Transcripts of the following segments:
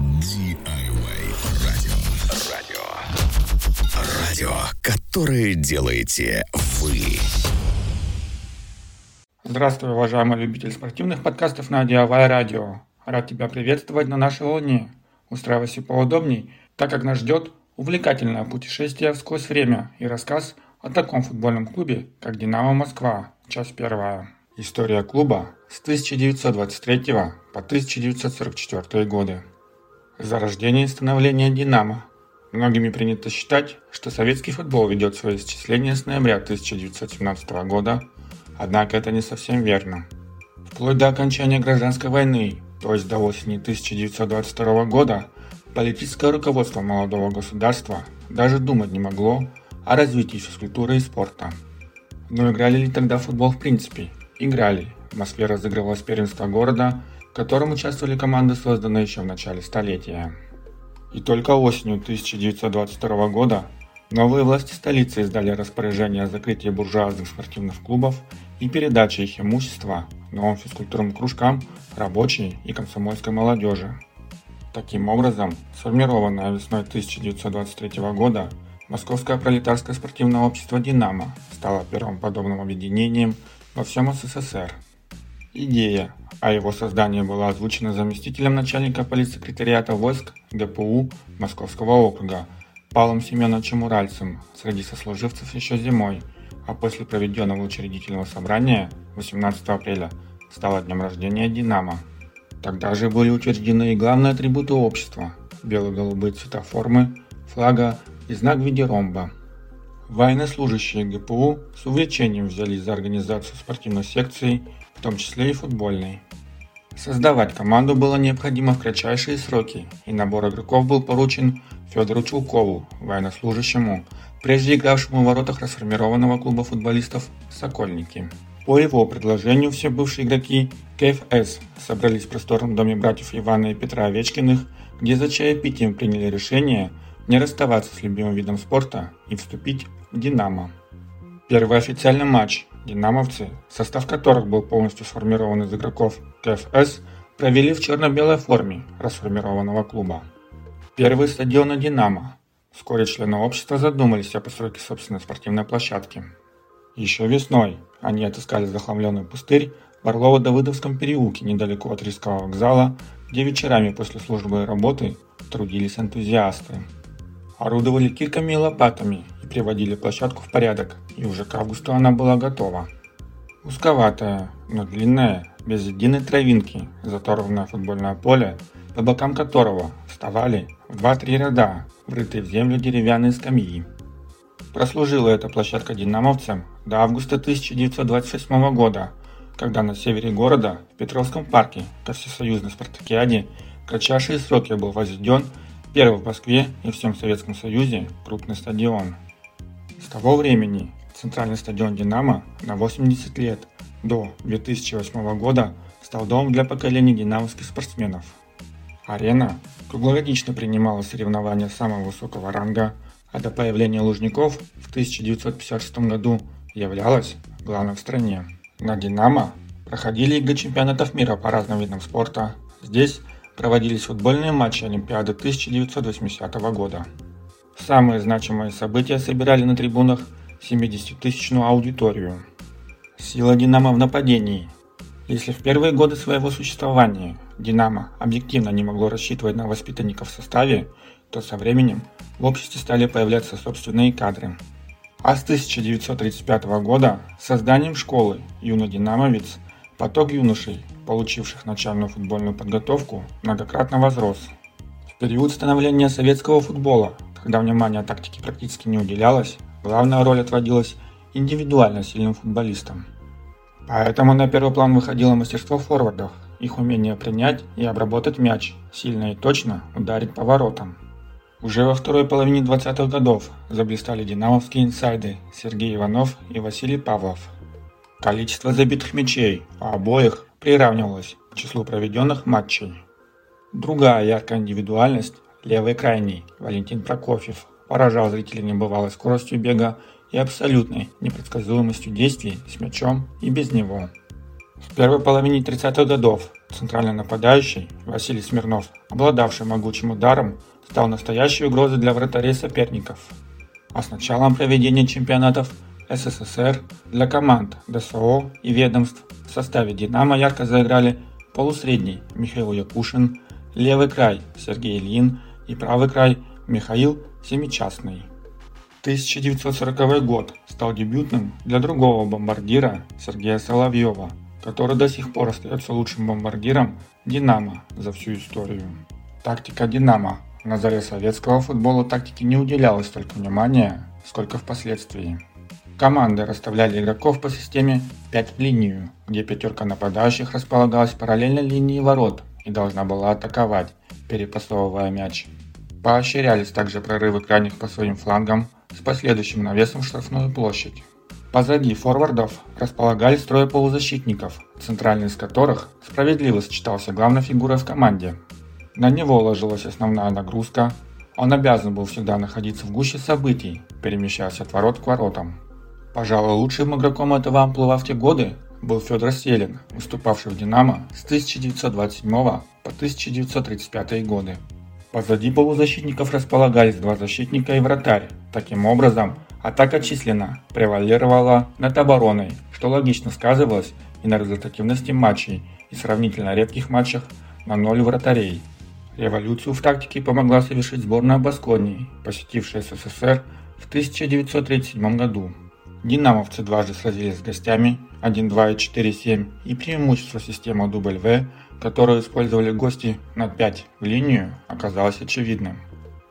DIY радио. Радио. Радио, которое делаете вы. Здравствуй, уважаемый любитель спортивных подкастов на DIY радио. Рад тебя приветствовать на нашей волне. Устраивайся поудобней, так как нас ждет увлекательное путешествие сквозь время и рассказ о таком футбольном клубе, как «Динамо Москва», часть первая. История клуба с 1923 по 1944 годы. Зарождение и становление «Динамо». Многими принято считать, что советский футбол ведет свои исчисления с ноября 1917 года, однако это не совсем верно. Вплоть до окончания гражданской войны, то есть до осени 1922 года, политическое руководство молодого государства даже думать не могло о развитии физкультуры и спорта. Но играли ли тогда футбол в принципе? Играли. В Москве разыгрывалось первенство города, в котором участвовали команды, созданные еще в начале столетия. И только осенью 1922 года новые власти столицы издали распоряжение о закрытии буржуазных спортивных клубов и передаче их имущества новым физкультурным кружкам рабочей и комсомольской молодежи. Таким образом, сформированное весной 1923 года Московское пролетарское спортивное общество «Динамо» стало первым подобным объединением во всем СССР. Идея о его создании была озвучена заместителем начальника политсекретариата войск ГПУ Московского округа Павлом Семеновичем Уральцем среди сослуживцев еще зимой, а после проведенного учредительного собрания 18 апреля стало днем рождения «Динамо». Тогда же были утверждены и главные атрибуты общества – бело-голубые цвета формы, флага и знак в виде ромба. Военнослужащие ГПУ с увлечением взялись за организацию спортивной секции, в том числе и футбольной. Создавать команду было необходимо в кратчайшие сроки, и набор игроков был поручен Федору Чулкову, военнослужащему, прежде игравшему в воротах расформированного клуба футболистов «Сокольники». По его предложению все бывшие игроки КФС собрались в просторном доме братьев Ивана и Петра Овечкиных, где за чаепитием приняли решение – не расставаться с любимым видом спорта и вступить в «Динамо». Первый официальный матч «Динамовцы», состав которых был полностью сформирован из игроков КФС, провели в черно-белой форме расформированного клуба. Первый стадион «Динамо». Вскоре члены общества задумались о постройке собственной спортивной площадки. Еще весной они отыскали захламленный пустырь в Орлово-Давыдовском переулке недалеко от Рижского вокзала, где вечерами после службы и работы трудились энтузиасты орудовали кирками и лопатами и приводили площадку в порядок, и уже к августу она была готова. Узковатая, но длинная, без единой травинки, заторванное футбольное поле, по бокам которого вставали в 2-3 ряда, врытые в землю деревянные скамьи. Прослужила эта площадка динамовцам до августа 1928 года, когда на севере города, в Петровском парке, ко всесоюзной спартакиаде, кратчайшие сроки был возведен Первый в Москве и всем Советском Союзе крупный стадион. С того времени центральный стадион «Динамо» на 80 лет до 2008 года стал домом для поколений динамовских спортсменов. Арена круглогодично принимала соревнования самого высокого ранга, а до появления Лужников в 1956 году являлась главной в стране. На «Динамо» проходили игры чемпионатов мира по разным видам спорта. Здесь проводились футбольные матчи Олимпиады 1980 года. Самые значимые события собирали на трибунах 70-тысячную аудиторию. Сила «Динамо» в нападении. Если в первые годы своего существования «Динамо» объективно не могло рассчитывать на воспитанников в составе, то со временем в обществе стали появляться собственные кадры. А с 1935 года созданием школы «Юный динамовец» поток юношей получивших начальную футбольную подготовку, многократно возрос. В период становления советского футбола, когда внимание тактике практически не уделялось, главная роль отводилась индивидуально сильным футболистам. Поэтому на первый план выходило мастерство форвардов, их умение принять и обработать мяч, сильно и точно ударить по воротам. Уже во второй половине 20-х годов заблистали динамовские инсайды Сергей Иванов и Василий Павлов. Количество забитых мячей обоих приравнивалось к числу проведенных матчей. Другая яркая индивидуальность – левый крайний Валентин Прокофьев поражал зрителей небывалой скоростью бега и абсолютной непредсказуемостью действий с мячом и без него. В первой половине 30-х годов центральный нападающий Василий Смирнов, обладавший могучим ударом, стал настоящей угрозой для вратарей соперников. А с началом проведения чемпионатов СССР для команд ДСО и ведомств в составе «Динамо» ярко заиграли полусредний Михаил Якушин, левый край Сергей Ильин и правый край Михаил Семичастный. 1940 год стал дебютным для другого бомбардира Сергея Соловьева, который до сих пор остается лучшим бомбардиром «Динамо» за всю историю. Тактика «Динамо» на заре советского футбола тактике не уделялось столько внимания, сколько впоследствии. Команды расставляли игроков по системе 5 в линию, где пятерка нападающих располагалась параллельно линии ворот и должна была атаковать, перепасовывая мяч. Поощрялись также прорывы крайних по своим флангам с последующим навесом в штрафную площадь. Позади форвардов располагались трое полузащитников, центральный из которых справедливо сочетался главной фигурой в команде. На него ложилась основная нагрузка, он обязан был всегда находиться в гуще событий, перемещаясь от ворот к воротам. Пожалуй, лучшим игроком этого амплуа в те годы был Федор Селин, выступавший в «Динамо» с 1927 по 1935 годы. Позади полузащитников располагались два защитника и вратарь. Таким образом, атака численно превалировала над обороной, что логично сказывалось и на результативности матчей и сравнительно редких матчах на ноль вратарей. Революцию в тактике помогла совершить сборная Басконии, посетившая СССР в 1937 году. Динамовцы дважды сразились с гостями 1-2 и 4-7 и преимущество системы W которую использовали гости на 5 в линию, оказалось очевидным.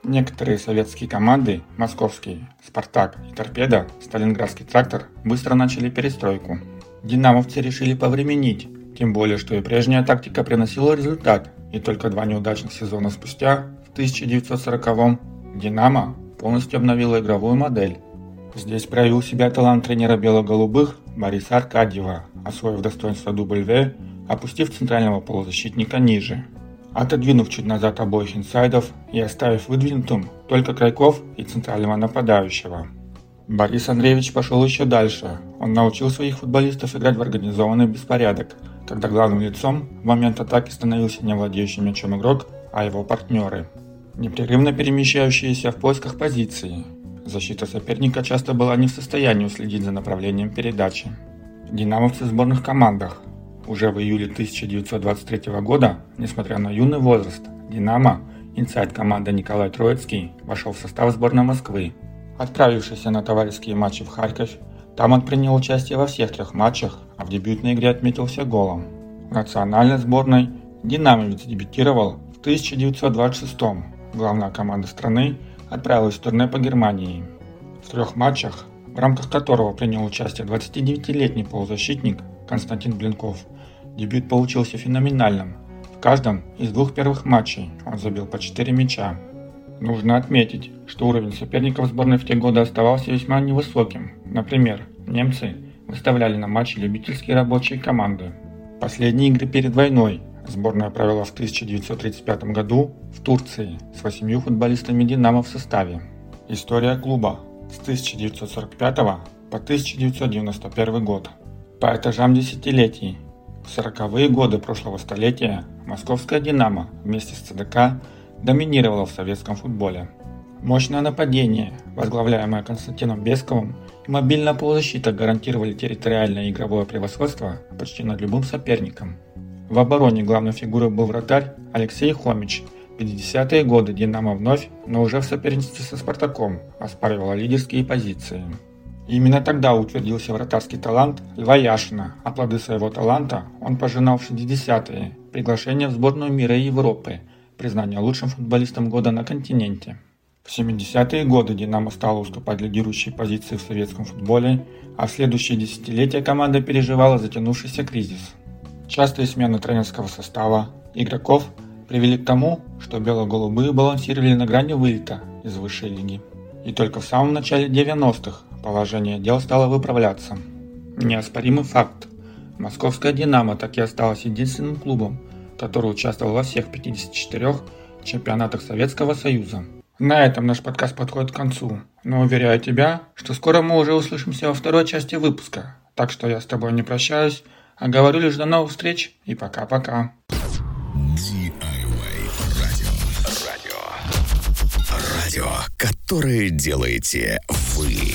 Некоторые советские команды, московские, «Спартак» и «Торпедо», «Сталинградский трактор» быстро начали перестройку. Динамовцы решили повременить, тем более, что и прежняя тактика приносила результат, и только два неудачных сезона спустя, в 1940-м, «Динамо» полностью обновила игровую модель. Здесь проявил себя талант тренера бело-голубых Бориса Аркадьева, освоив достоинство W опустив центрального полузащитника ниже. Отодвинув чуть назад обоих инсайдов и оставив выдвинутым только Крайков и центрального нападающего. Борис Андреевич пошел еще дальше. Он научил своих футболистов играть в организованный беспорядок, когда главным лицом в момент атаки становился не владеющий мячом игрок, а его партнеры. Непрерывно перемещающиеся в поисках позиции. Защита соперника часто была не в состоянии уследить за направлением передачи. Динамовцы в сборных командах уже в июле 1923 года, несмотря на юный возраст, «Динамо» инсайд команды Николай Троицкий вошел в состав сборной Москвы. Отправившийся на товарищеские матчи в Харьков, там он принял участие во всех трех матчах, а в дебютной игре отметился голом. В национальной сборной «Динамовец» дебютировал в 1926 -м. Главная команда страны отправилась в турне по Германии. В трех матчах, в рамках которого принял участие 29-летний полузащитник Константин Блинков – Дебют получился феноменальным. В каждом из двух первых матчей он забил по 4 мяча. Нужно отметить, что уровень соперников сборной в те годы оставался весьма невысоким. Например, немцы выставляли на матчи любительские рабочие команды. Последние игры перед войной сборная провела в 1935 году в Турции с восемью футболистами «Динамо» в составе. История клуба с 1945 по 1991 год. По этажам десятилетий в 40-е годы прошлого столетия московская «Динамо» вместе с ЦДК доминировала в советском футболе. Мощное нападение, возглавляемое Константином Бесковым, и мобильная полузащита гарантировали территориальное игровое превосходство почти над любым соперником. В обороне главной фигурой был вратарь Алексей Хомич. В 50-е годы «Динамо» вновь, но уже в соперничестве со «Спартаком» оспаривала лидерские позиции. Именно тогда утвердился вратарский талант Льва Яшина, а плоды своего таланта он пожинал в 60-е, приглашение в сборную мира и Европы, признание лучшим футболистом года на континенте. В 70-е годы «Динамо» стала уступать лидирующие позиции в советском футболе, а в следующие десятилетия команда переживала затянувшийся кризис. Частые смены тренерского состава, игроков привели к тому, что бело-голубые балансировали на грани вылета из высшей лиги. И только в самом начале 90-х Положение дел стало выправляться. Неоспоримый факт. Московская «Динамо» так и осталась единственным клубом, который участвовал во всех 54 чемпионатах Советского Союза. На этом наш подкаст подходит к концу, но уверяю тебя, что скоро мы уже услышимся во второй части выпуска, так что я с тобой не прощаюсь, А говорю лишь до новых встреч и пока-пока. Радио. Радио, которое делаете вы.